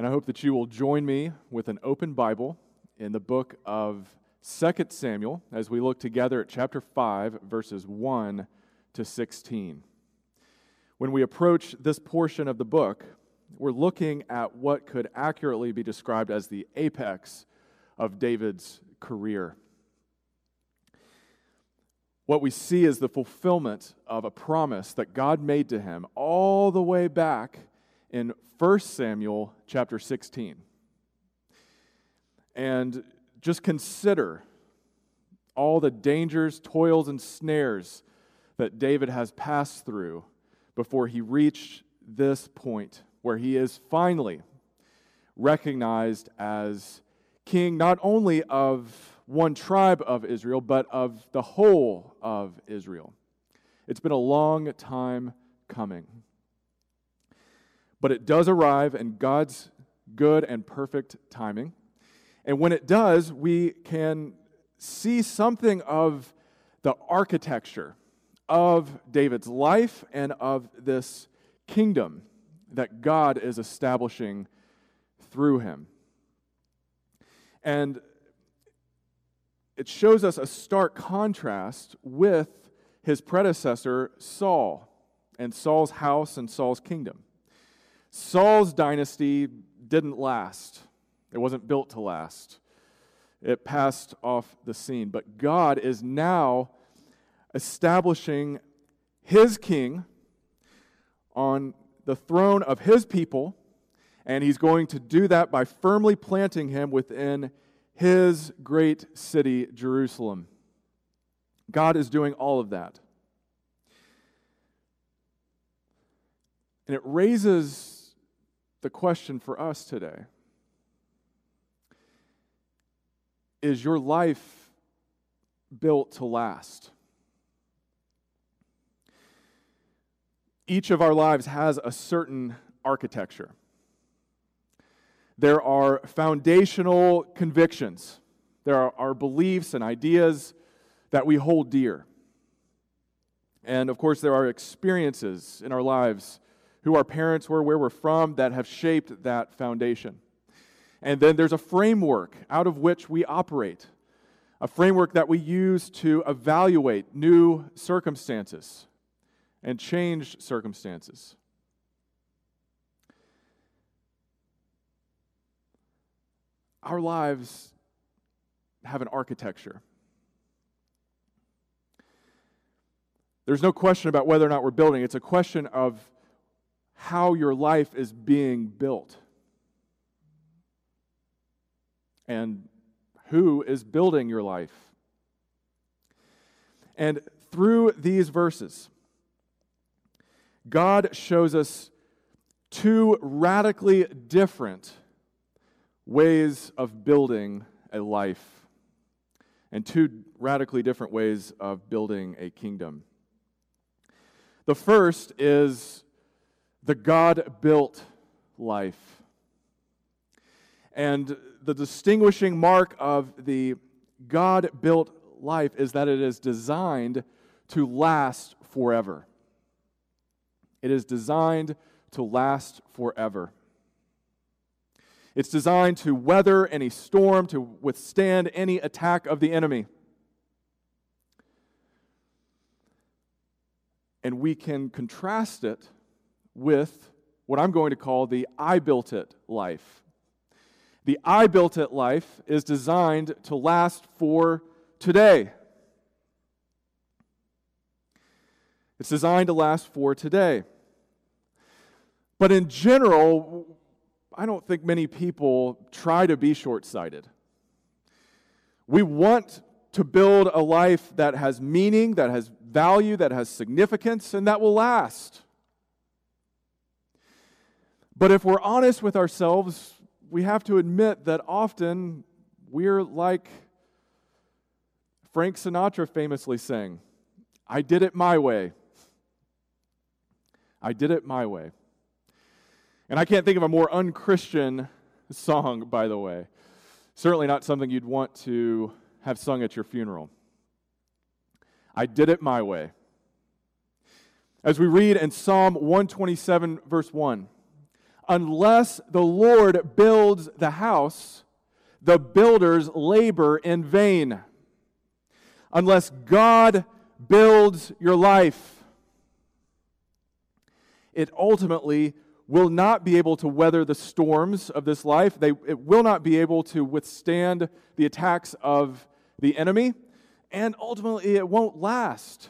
And I hope that you will join me with an open Bible in the book of 2 Samuel as we look together at chapter 5, verses 1 to 16. When we approach this portion of the book, we're looking at what could accurately be described as the apex of David's career. What we see is the fulfillment of a promise that God made to him all the way back in 1 Samuel chapter 16. And just consider all the dangers, toils, and snares that David has passed through before he reached this point where he is finally recognized as king not only of one tribe of Israel, but of the whole of Israel. It's been a long time coming. But it does arrive in God's good and perfect timing. And when it does, we can see something of the architecture of David's life and of this kingdom that God is establishing through him. And it shows us a stark contrast with his predecessor, Saul, and Saul's house and Saul's kingdom. Saul's dynasty didn't last, it wasn't built to last. It passed off the scene. But God is now establishing his king on the throne of his people, and he's going to do that by firmly planting him within his great city, Jerusalem. God is doing all of that. And it raises the question for us today Is your life built to last? Each of our lives has a certain architecture. There are foundational convictions. There are our beliefs and ideas that we hold dear. And of course, there are experiences in our lives who our parents were, where we're from, that have shaped that foundation. And then there's a framework out of which we operate, a framework that we use to evaluate new circumstances and change circumstances. our lives have an architecture. There's no question about whether or not we're building, it's a question of how your life is being built and who is building your life. And through these verses, God shows us two radically different ways of building a life and two radically different ways of building a kingdom. The first is the God built life. And the distinguishing mark of the God built life is that it is designed to last forever. It is designed to last forever. It's designed to weather any storm, to withstand any attack of the enemy. And we can contrast it with what I'm going to call the I built it life. The I built it life is designed to last for today. It's designed to last for today. But in general, I don't think many people try to be short sighted. We want to build a life that has meaning, that has value, that has significance, and that will last. But if we're honest with ourselves, we have to admit that often we're like Frank Sinatra famously sang, I did it my way. I did it my way. And I can't think of a more unchristian song, by the way. Certainly not something you'd want to have sung at your funeral. I did it my way. As we read in Psalm 127, verse 1, unless the Lord builds the house, the builders labor in vain. Unless God builds your life, it ultimately will not be able to weather the storms of this life. They, it will not be able to withstand the attacks of the enemy, and ultimately it won't last.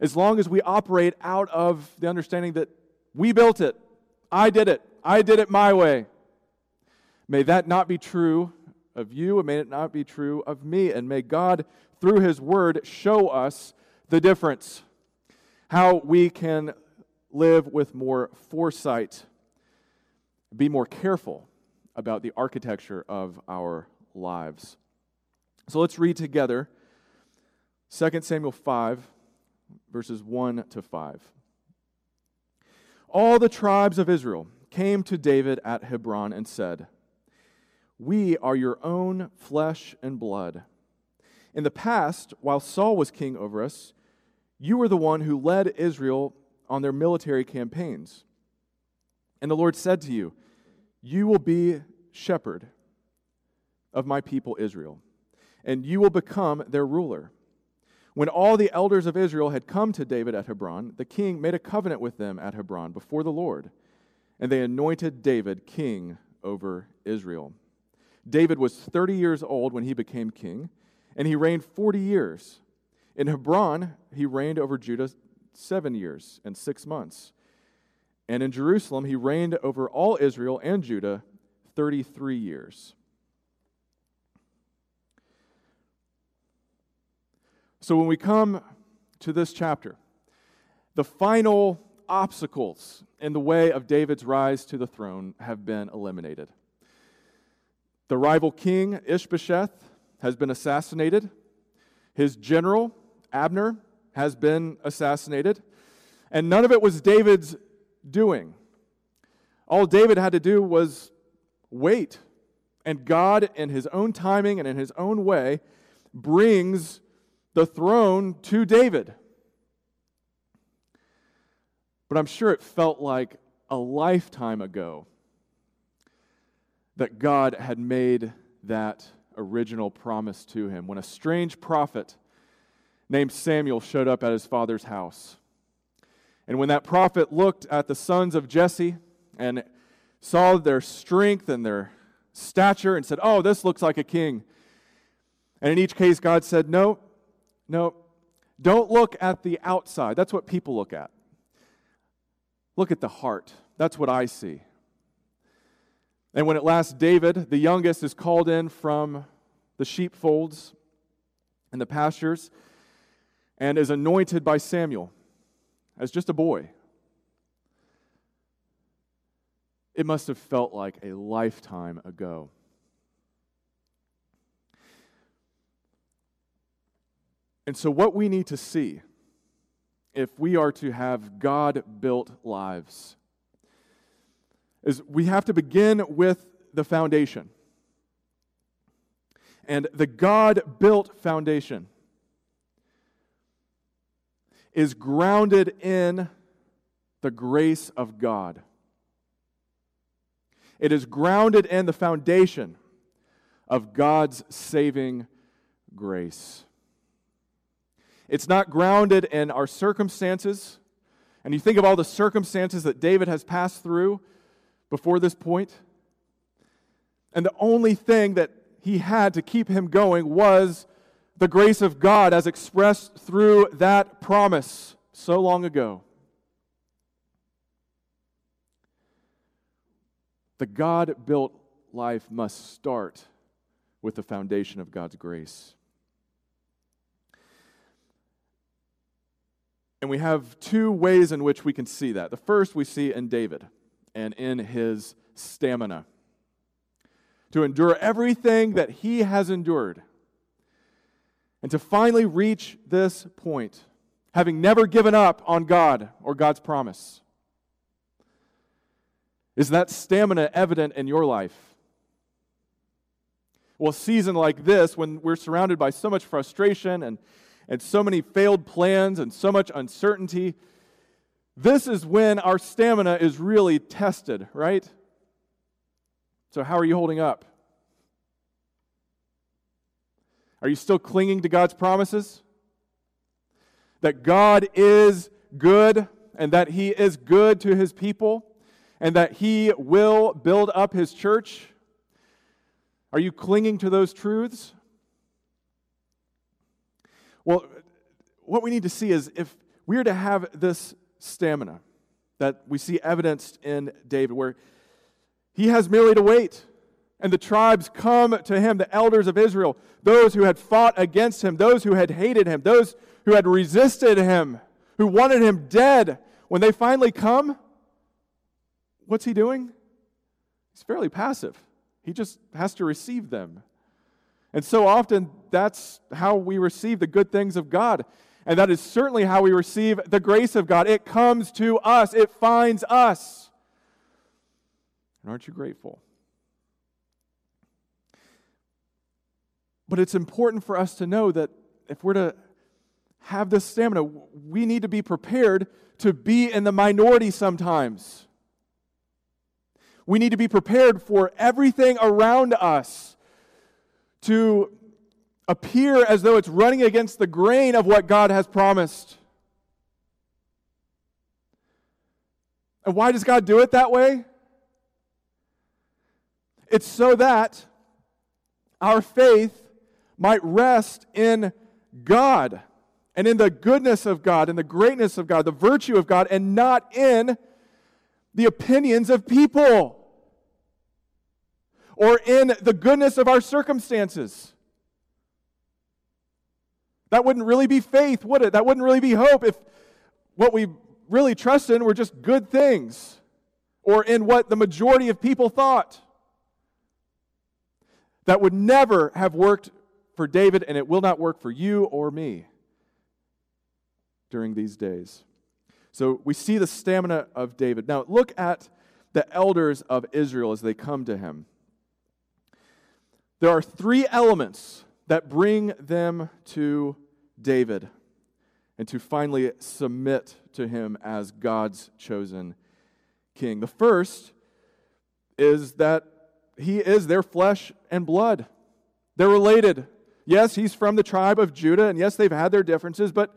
As long as we operate out of the understanding that we built it, I did it, I did it my way. May that not be true of you, and may it not be true of me. And may God, through His Word, show us the difference. How we can live with more foresight, be more careful about the architecture of our lives. So let's read together 2 Samuel 5, verses 1 to 5. All the tribes of Israel came to David at Hebron and said, We are your own flesh and blood. In the past, while Saul was king over us, you were the one who led Israel on their military campaigns. And the Lord said to you, You will be shepherd of my people Israel, and you will become their ruler. When all the elders of Israel had come to David at Hebron, the king made a covenant with them at Hebron before the Lord, and they anointed David king over Israel. David was 30 years old when he became king, and he reigned 40 years. In Hebron, he reigned over Judah seven years and six months. And in Jerusalem, he reigned over all Israel and Judah 33 years. So when we come to this chapter, the final obstacles in the way of David's rise to the throne have been eliminated. The rival king, Ishbosheth, has been assassinated. His general, Abner, has been assassinated. And none of it was David's doing. All David had to do was wait. And God, in his own timing and in his own way, brings the throne to David. But I'm sure it felt like a lifetime ago that God had made that original promise to him when a strange prophet named Samuel showed up at his father's house. And when that prophet looked at the sons of Jesse and saw their strength and their stature and said, Oh, this looks like a king. And in each case, God said, No, no, don't look at the outside. That's what people look at. Look at the heart. That's what I see. And when at last David, the youngest, is called in from the sheepfolds and the pastures, and is anointed by Samuel as just a boy. It must have felt like a lifetime ago. And so, what we need to see if we are to have God built lives is we have to begin with the foundation. And the God built foundation is grounded in the grace of God. It is grounded in the foundation of God's saving grace. It's not grounded in our circumstances. And you think of all the circumstances that David has passed through before this point, and the only thing that he had to keep him going was the grace of God as expressed through that promise so long ago. The God built life must start with the foundation of God's grace. And we have two ways in which we can see that. The first we see in David and in his stamina to endure everything that he has endured and to finally reach this point, having never given up on God or God's promise. Is that stamina evident in your life? Well, a season like this, when we're surrounded by so much frustration and, and so many failed plans and so much uncertainty, this is when our stamina is really tested, right? So, how are you holding up? Are you still clinging to God's promises? That God is good and that He is good to His people and that He will build up His church? Are you clinging to those truths? Well, what we need to see is if we are to have this stamina that we see evidenced in David, where he has merely to wait, and the tribes come to him, the elders of Israel, those who had fought against him, those who had hated him, those who had resisted him, who wanted him dead. When they finally come, what's he doing? He's fairly passive. He just has to receive them. And so often, that's how we receive the good things of God. And that is certainly how we receive the grace of God. It comes to us, it finds us. And aren't you grateful? But it's important for us to know that if we're to have this stamina, we need to be prepared to be in the minority sometimes. We need to be prepared for everything around us to appear as though it's running against the grain of what God has promised. And why does God do it that way? It's so that our faith might rest in God and in the goodness of God and the greatness of God, the virtue of God, and not in the opinions of people or in the goodness of our circumstances. That wouldn't really be faith, would it? That wouldn't really be hope if what we really trust in were just good things or in what the majority of people thought. That would never have worked for David, and it will not work for you or me during these days. So we see the stamina of David. Now, look at the elders of Israel as they come to him. There are three elements that bring them to David and to finally submit to him as God's chosen king. The first is that he is their flesh and blood. They're related. Yes, he's from the tribe of Judah, and yes, they've had their differences, but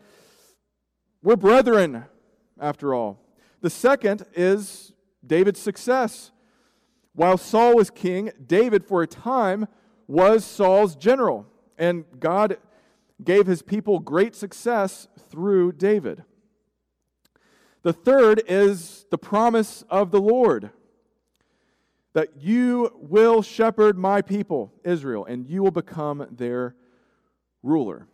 we're brethren, after all. The second is David's success. While Saul was king, David, for a time, was Saul's general, and God gave his people great success through David. The third is the promise of the Lord that you will shepherd my people, Israel, and you will become their ruler.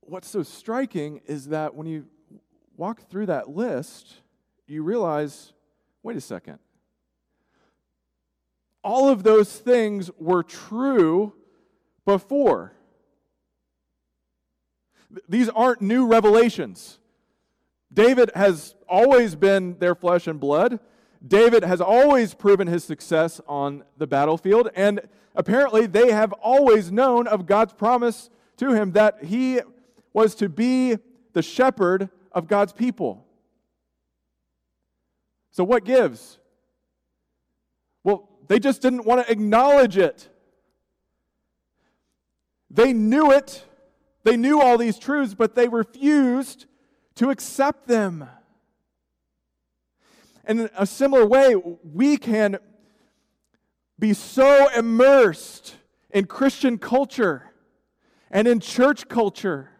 What's so striking is that when you walk through that list, you realize wait a second all of those things were true before. These aren't new revelations. David has always been their flesh and blood. David has always proven his success on the battlefield, and apparently they have always known of God's promise to him that he was to be the shepherd of God's people. So, what gives? Well, they just didn't want to acknowledge it. They knew it, they knew all these truths, but they refused to accept them. And in a similar way, we can be so immersed in Christian culture and in church culture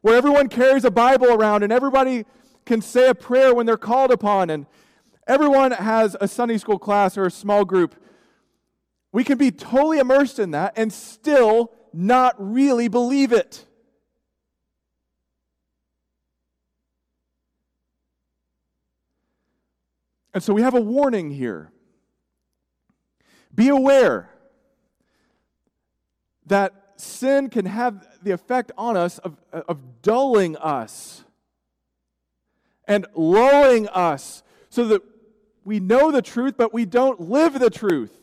where everyone carries a Bible around and everybody can say a prayer when they're called upon and Everyone has a Sunday school class or a small group. We can be totally immersed in that and still not really believe it. And so we have a warning here. Be aware that sin can have the effect on us of, of dulling us and lulling us so that we know the truth, but we don't live the truth.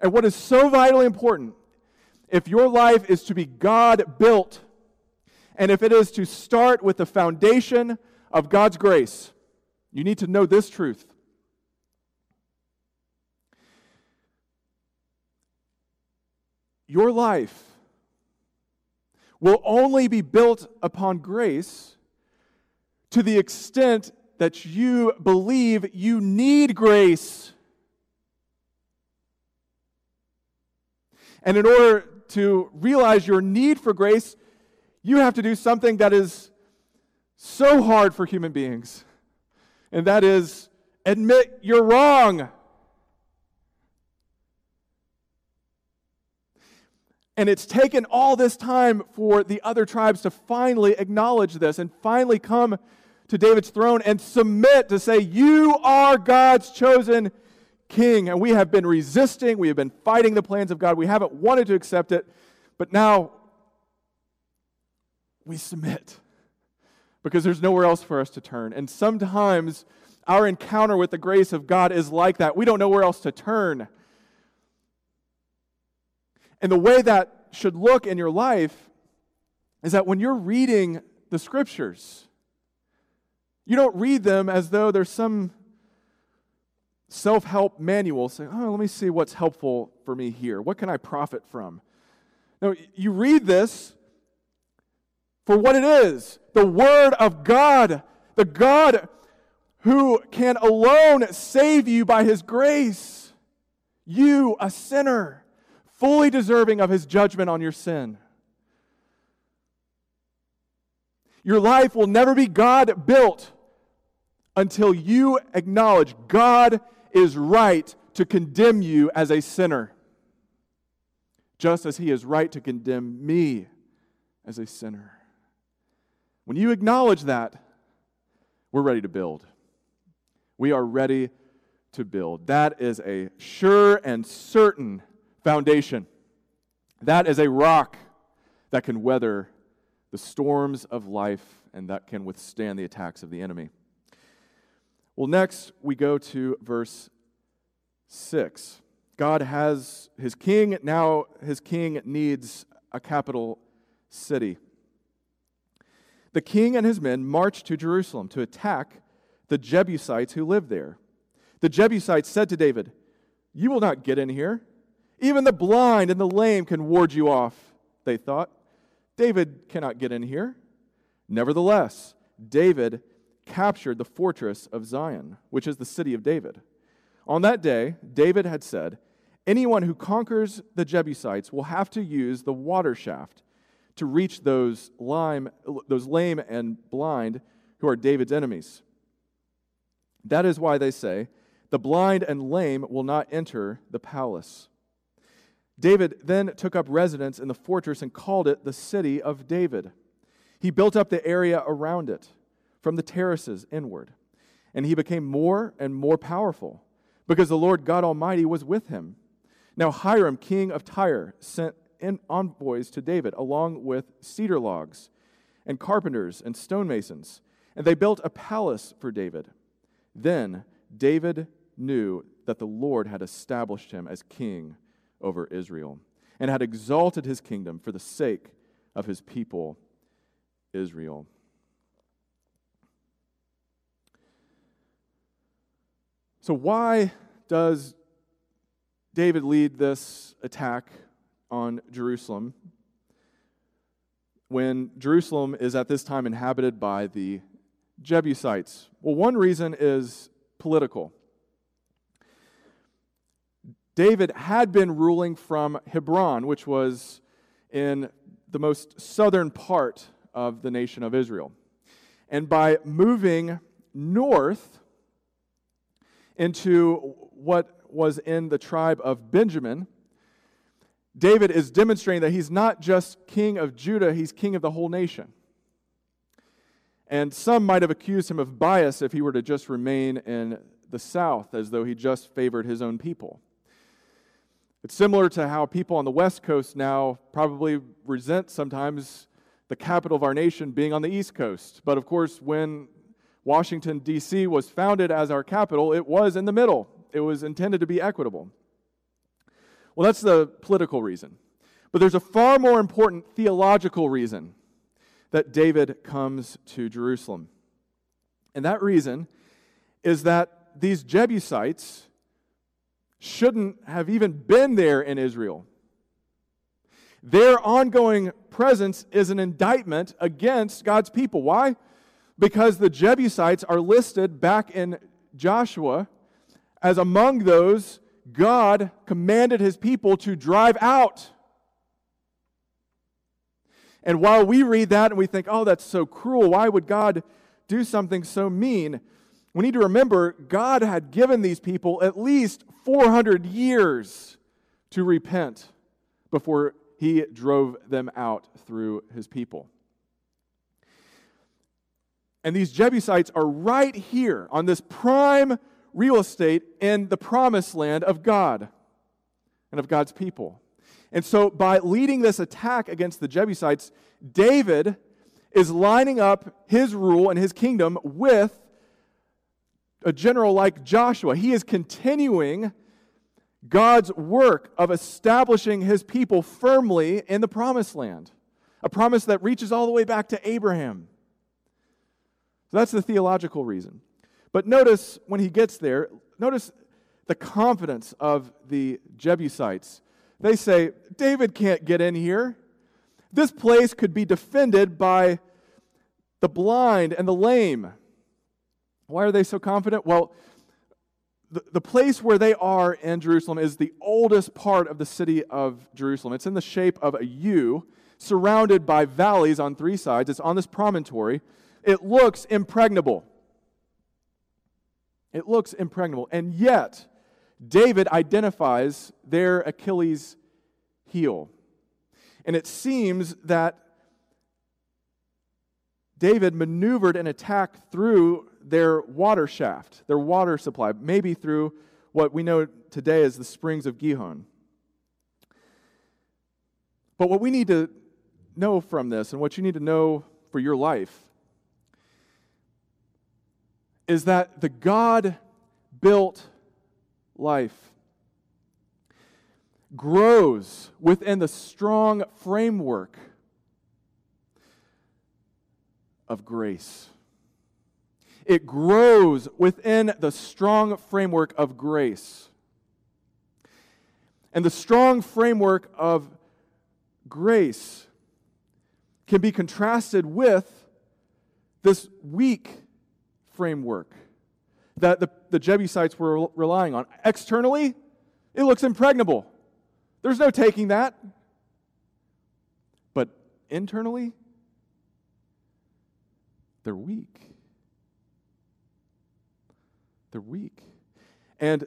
And what is so vitally important if your life is to be God built, and if it is to start with the foundation of God's grace, you need to know this truth. Your life will only be built upon grace to the extent that you believe you need grace. And in order to realize your need for grace, you have to do something that is so hard for human beings, and that is admit you're wrong. And it's taken all this time for the other tribes to finally acknowledge this and finally come to David's throne and submit to say, You are God's chosen king. And we have been resisting, we have been fighting the plans of God, we haven't wanted to accept it, but now we submit because there's nowhere else for us to turn. And sometimes our encounter with the grace of God is like that. We don't know where else to turn. And the way that should look in your life is that when you're reading the scriptures, you don't read them as though there's some self help manual saying, oh, let me see what's helpful for me here. What can I profit from? No, you read this for what it is the Word of God, the God who can alone save you by His grace. You, a sinner fully deserving of his judgment on your sin. Your life will never be God built until you acknowledge God is right to condemn you as a sinner, just as he is right to condemn me as a sinner. When you acknowledge that, we're ready to build. We are ready to build. That is a sure and certain foundation. That is a rock that can weather the storms of life and that can withstand the attacks of the enemy. Well, next we go to verse 6. God has his king, now his king needs a capital city. The king and his men marched to Jerusalem to attack the Jebusites who lived there. The Jebusites said to David, You will not get in here. Even the blind and the lame can ward you off, they thought. David cannot get in here. Nevertheless, David captured the fortress of Zion, which is the city of David. On that day, David had said, Anyone who conquers the Jebusites will have to use the water shaft to reach those, lime, those lame and blind who are David's enemies. That is why they say, The blind and lame will not enter the palace. David then took up residence in the fortress and called it the city of David. He built up the area around it from the terraces inward, and he became more and more powerful because the Lord God Almighty was with him. Now Hiram, king of Tyre, sent envoys to David along with cedar logs and carpenters and stonemasons, and they built a palace for David. Then David knew that the Lord had established him as king over Israel and had exalted his kingdom for the sake of his people, Israel. So, why does David lead this attack on Jerusalem when Jerusalem is at this time inhabited by the Jebusites? Well, one reason is political. David had been ruling from Hebron, which was in the most southern part of the nation of Israel. And by moving north into what was in the tribe of Benjamin, David is demonstrating that he's not just king of Judah, he's king of the whole nation. And some might have accused him of bias if he were to just remain in the south, as though he just favored his own people. It's similar to how people on the West Coast now probably resent sometimes the capital of our nation being on the East Coast. But of course, when Washington, D.C. was founded as our capital, it was in the middle. It was intended to be equitable. Well, that's the political reason. But there's a far more important theological reason that David comes to Jerusalem. And that reason is that these Jebusites shouldn't have even been there in Israel. Their ongoing presence is an indictment against God's people. Why? Because the Jebusites are listed back in Joshua as among those God commanded his people to drive out. And while we read that and we think, oh, that's so cruel, why would God do something so mean? We need to remember God had given these people at least 400 years to repent before he drove them out through his people. And these Jebusites are right here on this prime real estate in the promised land of God and of God's people. And so, by leading this attack against the Jebusites, David is lining up his rule and his kingdom with a general like Joshua. He is continuing God's work of establishing his people firmly in the promised land, a promise that reaches all the way back to Abraham. So that's the theological reason. But notice when he gets there, notice the confidence of the Jebusites. They say, David can't get in here. This place could be defended by the blind and the lame. Why are they so confident? Well, the, the place where they are in Jerusalem is the oldest part of the city of Jerusalem. It's in the shape of a U, surrounded by valleys on three sides. It's on this promontory. It looks impregnable. It looks impregnable. And yet, David identifies their Achilles heel. And it seems that David maneuvered an attack through their water shaft, their water supply, maybe through what we know today as the springs of Gihon. But what we need to know from this, and what you need to know for your life, is that the God built life grows within the strong framework of grace. It grows within the strong framework of grace. And the strong framework of grace can be contrasted with this weak framework that the, the Jebusites were relying on. Externally, it looks impregnable. There's no taking that. But internally, they're weak. They're weak. And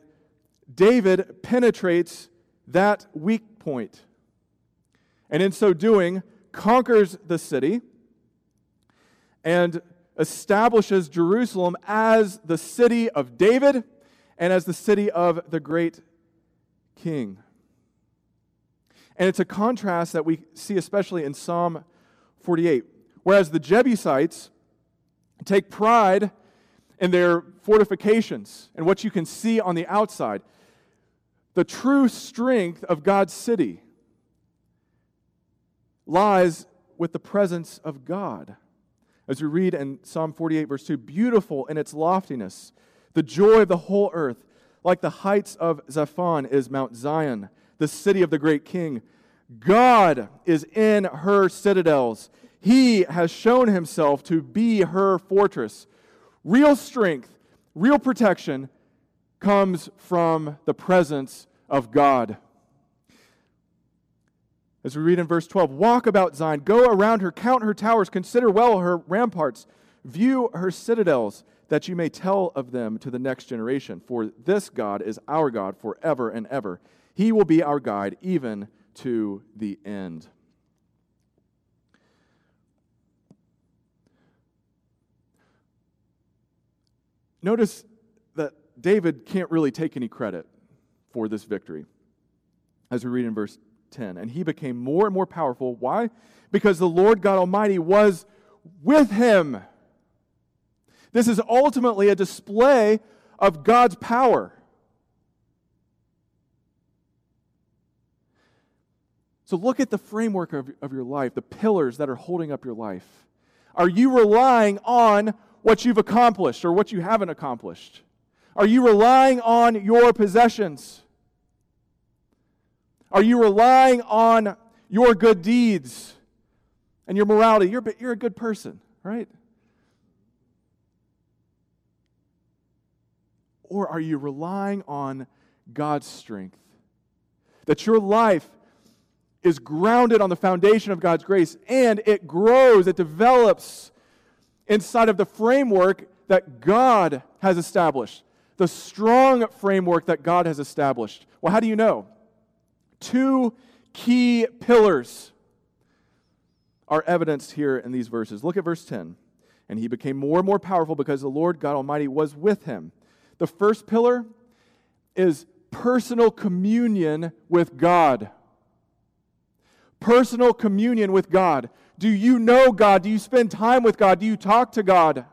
David penetrates that weak point. And in so doing, conquers the city and establishes Jerusalem as the city of David and as the city of the great king. And it's a contrast that we see especially in Psalm 48. Whereas the Jebusites take pride in their fortifications and what you can see on the outside, the true strength of God's city lies with the presence of God. As we read in Psalm 48, verse 2 beautiful in its loftiness, the joy of the whole earth, like the heights of Zaphon is Mount Zion, the city of the great king. God is in her citadels. He has shown himself to be her fortress. Real strength, real protection comes from the presence of God. As we read in verse 12, walk about Zion, go around her, count her towers, consider well her ramparts, view her citadels, that you may tell of them to the next generation. For this God is our God forever and ever. He will be our guide even to the end. Notice that David can't really take any credit for this victory, as we read in verse 10. And he became more and more powerful. Why? Because the Lord God Almighty was with him. This is ultimately a display of God's power. So look at the framework of, of your life, the pillars that are holding up your life. Are you relying on what you've accomplished or what you haven't accomplished? Are you relying on your possessions? Are you relying on your good deeds and your morality? You're, you're a good person, right? Or are you relying on God's strength? That your life is grounded on the foundation of God's grace and it grows, it develops inside of the framework that God has established, the strong framework that God has established. Well, how do you know? Two key pillars are evidenced here in these verses. Look at verse 10. And he became more and more powerful because the Lord God Almighty was with him. The first pillar is personal communion with God. Personal communion with God. Do you know God? Do you spend time with God? Do you talk to God?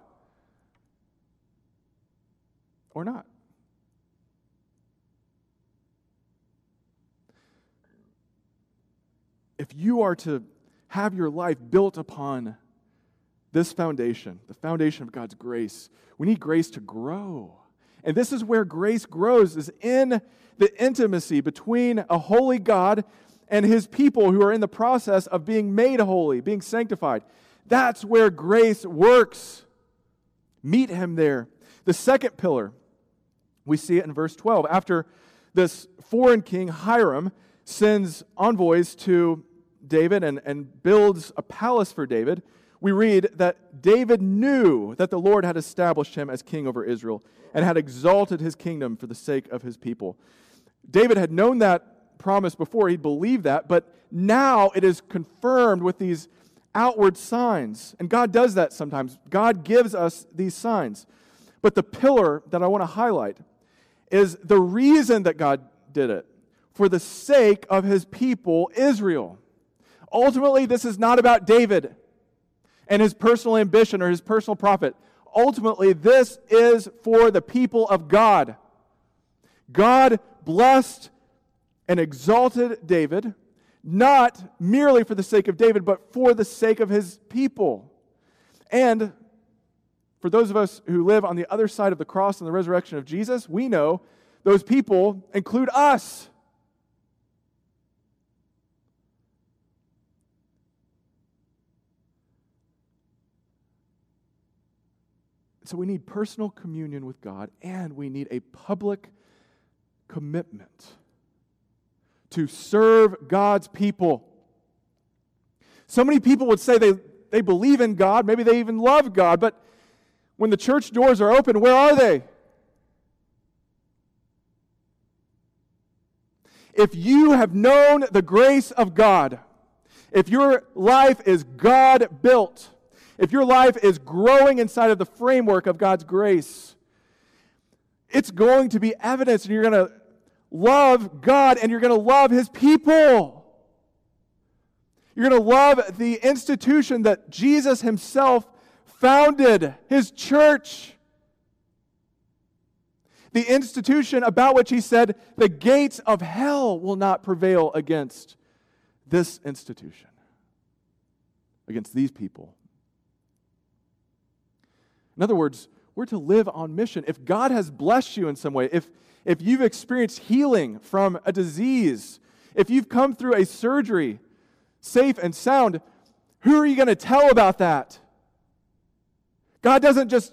Or not? If you are to have your life built upon this foundation, the foundation of God's grace, we need grace to grow. And this is where grace grows is in the intimacy between a holy God and his people who are in the process of being made holy, being sanctified. That's where grace works. Meet him there. The second pillar, we see it in verse 12. After this foreign king, Hiram, sends envoys to David and, and builds a palace for David, we read that David knew that the Lord had established him as king over Israel and had exalted his kingdom for the sake of his people. David had known that promise before, he'd believed that, but now it is confirmed with these outward signs. And God does that sometimes. God gives us these signs. But the pillar that I want to highlight is the reason that God did it for the sake of his people, Israel. Ultimately, this is not about David and his personal ambition or his personal profit. Ultimately, this is for the people of God. God blessed and exalted David, not merely for the sake of David, but for the sake of his people. And for those of us who live on the other side of the cross and the resurrection of Jesus, we know those people include us. So we need personal communion with God and we need a public commitment to serve God's people. So many people would say they, they believe in God, maybe they even love God, but when the church doors are open, where are they? If you have known the grace of God, if your life is God built, if your life is growing inside of the framework of God's grace, it's going to be evidence and you're going to love God and you're going to love His people. You're going to love the institution that Jesus Himself founded, His church. The institution about which He said, the gates of hell will not prevail against this institution, against these people. In other words, we're to live on mission. If God has blessed you in some way, if if you've experienced healing from a disease, if you've come through a surgery safe and sound, who are you going to tell about that? God doesn't just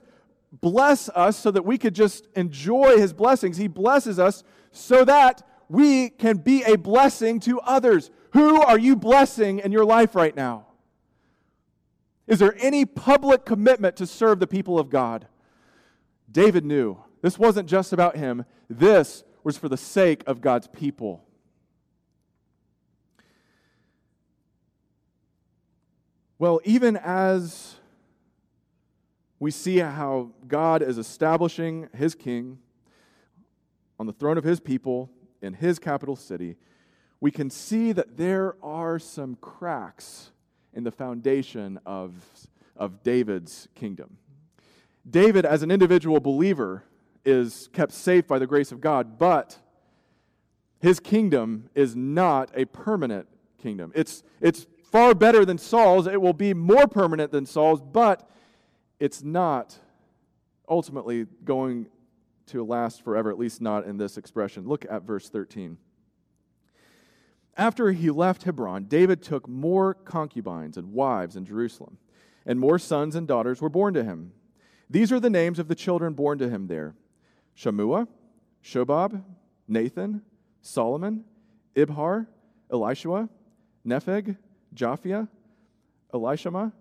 bless us so that we could just enjoy his blessings. He blesses us so that we can be a blessing to others. Who are you blessing in your life right now? Is there any public commitment to serve the people of God? David knew this wasn't just about him, this was for the sake of God's people. Well, even as we see how God is establishing his king on the throne of his people in his capital city, we can see that there are some cracks in the foundation of, of David's kingdom. David, as an individual believer, is kept safe by the grace of God, but his kingdom is not a permanent kingdom. It's, it's far better than Saul's. It will be more permanent than Saul's, but it's not ultimately going to last forever, at least not in this expression. Look at verse 13. After he left Hebron, David took more concubines and wives in Jerusalem, and more sons and daughters were born to him. These are the names of the children born to him there Shammua, Shobab, Nathan, Solomon, Ibhar, Elishua, Nepheg, Japhia, Elishama,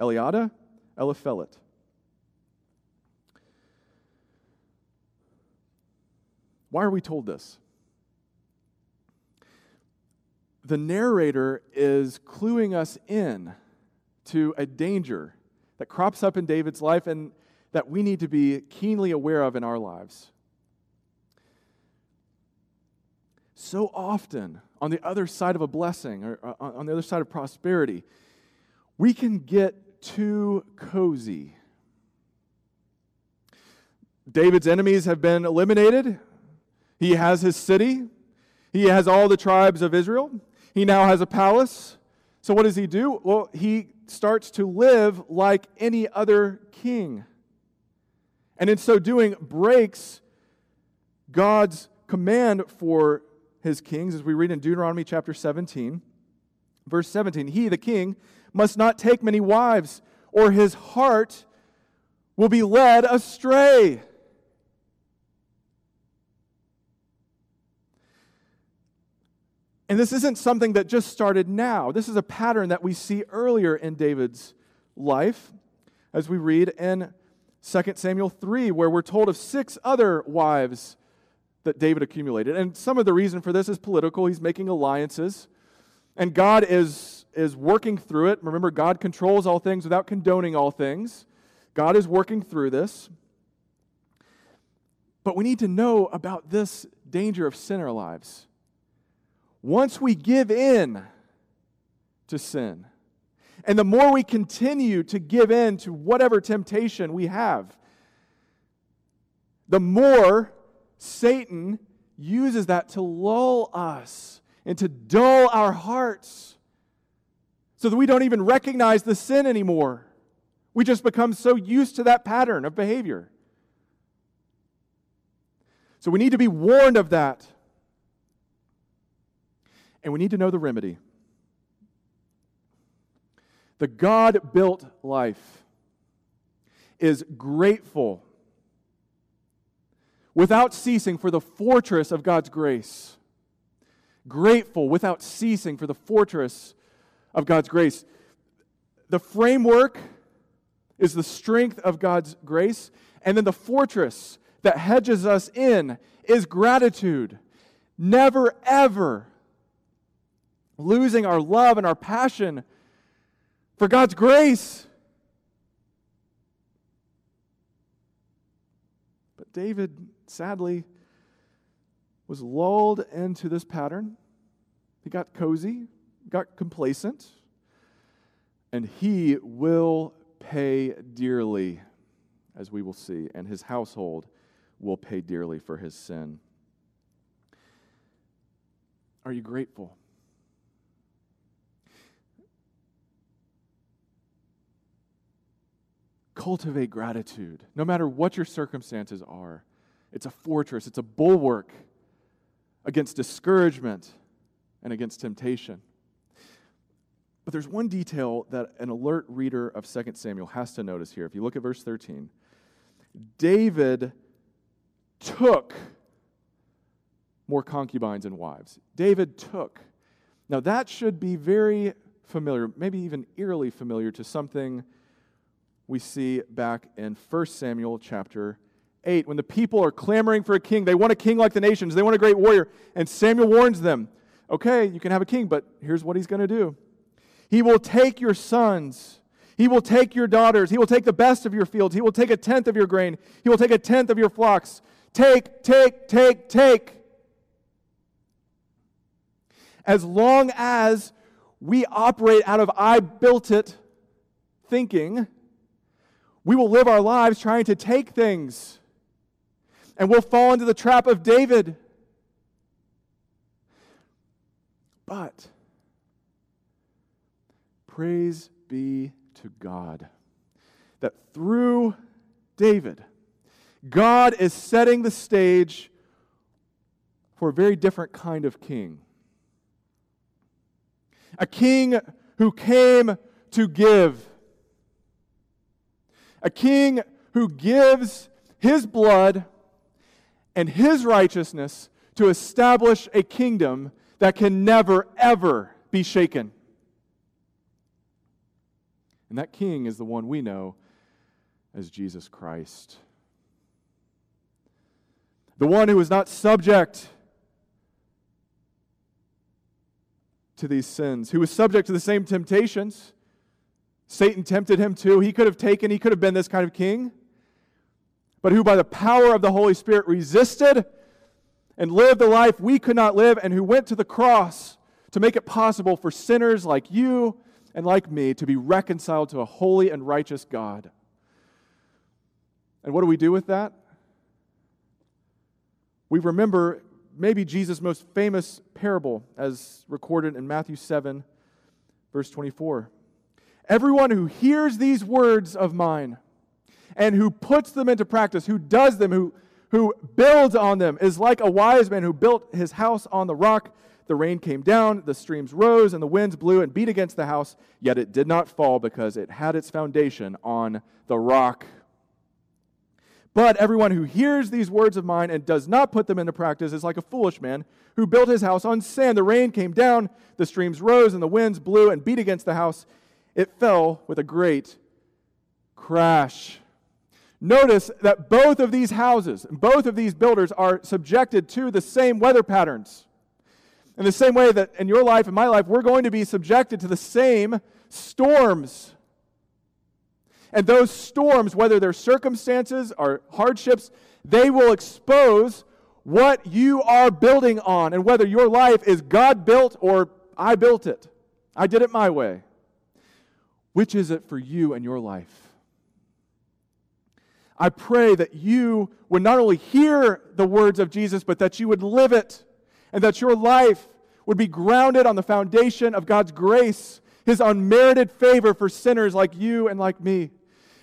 Eliada, Eliphelet. Why are we told this? The narrator is cluing us in to a danger that crops up in David's life and that we need to be keenly aware of in our lives. So often, on the other side of a blessing or uh, on the other side of prosperity, we can get too cozy. David's enemies have been eliminated. He has his city. He has all the tribes of Israel. He now has a palace. So, what does he do? Well, he starts to live like any other king. And in so doing, breaks God's command for his kings, as we read in Deuteronomy chapter 17. Verse 17 He, the king, must not take many wives, or his heart will be led astray. And this isn't something that just started now. This is a pattern that we see earlier in David's life, as we read in 2 Samuel 3, where we're told of six other wives that David accumulated. And some of the reason for this is political. He's making alliances, and God is, is working through it. Remember, God controls all things without condoning all things. God is working through this. But we need to know about this danger of sin in our lives. Once we give in to sin, and the more we continue to give in to whatever temptation we have, the more Satan uses that to lull us and to dull our hearts so that we don't even recognize the sin anymore. We just become so used to that pattern of behavior. So we need to be warned of that. And we need to know the remedy. The God built life is grateful without ceasing for the fortress of God's grace. Grateful without ceasing for the fortress of God's grace. The framework is the strength of God's grace, and then the fortress that hedges us in is gratitude. Never, ever losing our love and our passion for God's grace. But David, sadly, was lulled into this pattern. He got cozy, got complacent, and he will pay dearly, as we will see, and his household will pay dearly for his sin. Are you grateful? Cultivate gratitude, no matter what your circumstances are. It's a fortress, it's a bulwark against discouragement and against temptation. But there's one detail that an alert reader of 2 Samuel has to notice here. If you look at verse 13, David took more concubines and wives. David took. Now, that should be very familiar, maybe even eerily familiar to something we see back in 1 Samuel chapter 8 when the people are clamoring for a king. They want a king like the nations, they want a great warrior. And Samuel warns them okay, you can have a king, but here's what he's going to do He will take your sons. He will take your daughters. He will take the best of your fields. He will take a tenth of your grain. He will take a tenth of your flocks. Take, take, take, take. As long as we operate out of I built it thinking, we will live our lives trying to take things. And we'll fall into the trap of David. But Praise be to God that through David, God is setting the stage for a very different kind of king. A king who came to give. A king who gives his blood and his righteousness to establish a kingdom that can never, ever be shaken. And that king is the one we know as Jesus Christ. The one who is not subject to these sins, who was subject to the same temptations. Satan tempted him too. He could have taken, he could have been this kind of king, but who by the power of the Holy Spirit resisted and lived the life we could not live, and who went to the cross to make it possible for sinners like you and like me to be reconciled to a holy and righteous God. And what do we do with that? We remember maybe Jesus' most famous parable as recorded in Matthew 7, verse 24. Everyone who hears these words of mine and who puts them into practice, who does them, who, who builds on them, is like a wise man who built his house on the rock. The rain came down, the streams rose, and the winds blew and beat against the house, yet it did not fall because it had its foundation on the rock. But everyone who hears these words of mine and does not put them into practice is like a foolish man who built his house on sand. The rain came down, the streams rose, and the winds blew and beat against the house. It fell with a great crash. Notice that both of these houses, both of these builders are subjected to the same weather patterns. In the same way that in your life and my life, we're going to be subjected to the same storms. And those storms, whether they're circumstances or hardships, they will expose what you are building on and whether your life is God built or I built it. I did it my way. Which is it for you and your life? I pray that you would not only hear the words of Jesus, but that you would live it and that your life would be grounded on the foundation of God's grace, His unmerited favor for sinners like you and like me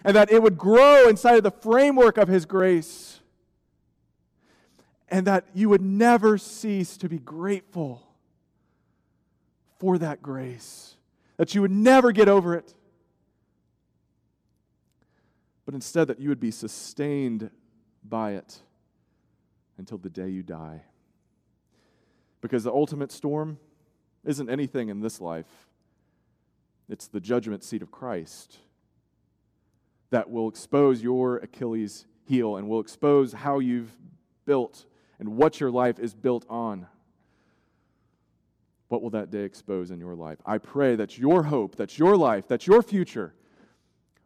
and that it would grow inside of the framework of His grace, and that you would never cease to be grateful for that grace, that you would never get over it, but instead that you would be sustained by it until the day you die. Because the ultimate storm isn't anything in this life. It's the judgment seat of Christ that will expose your Achilles heel and will expose how you've built and what your life is built on. What will that day expose in your life? I pray that your hope, that your life, that your future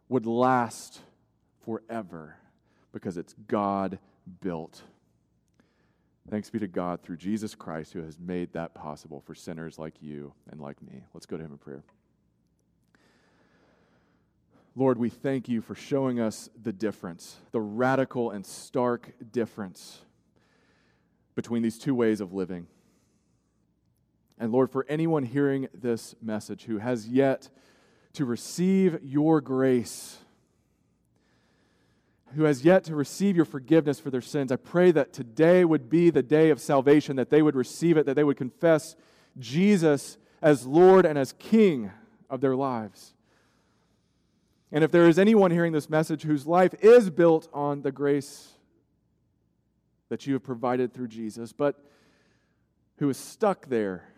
would last forever because it's God built. Thanks be to God through Jesus Christ who has made that possible for sinners like you and like me. Let's go to Him in prayer. Lord, we thank you for showing us the difference, the radical and stark difference between these two ways of living. And Lord, for anyone hearing this message who has yet to receive your grace, who has yet to receive your forgiveness for their sins, I pray that today would be the day of salvation, that they would receive it, that they would confess Jesus as Lord and as King of their lives. And if there is anyone hearing this message whose life is built on the grace that you have provided through Jesus, but who is stuck there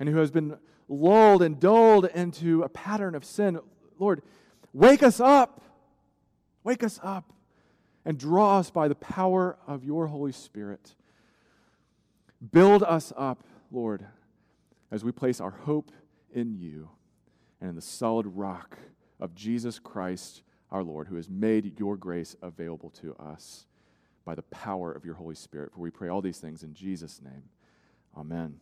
and who has been lulled and dulled into a pattern of sin, Lord, wake us up. Wake us up and draw us by the power of your Holy Spirit. Build us up, Lord, as we place our hope in you and in the solid rock of Jesus Christ our Lord, who has made your grace available to us by the power of your Holy Spirit. For we pray all these things in Jesus' name. Amen.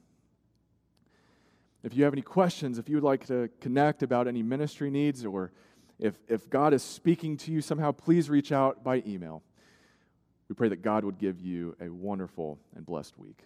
If you have any questions, if you would like to connect about any ministry needs, or if, if God is speaking to you somehow, please reach out by email. We pray that God would give you a wonderful and blessed week.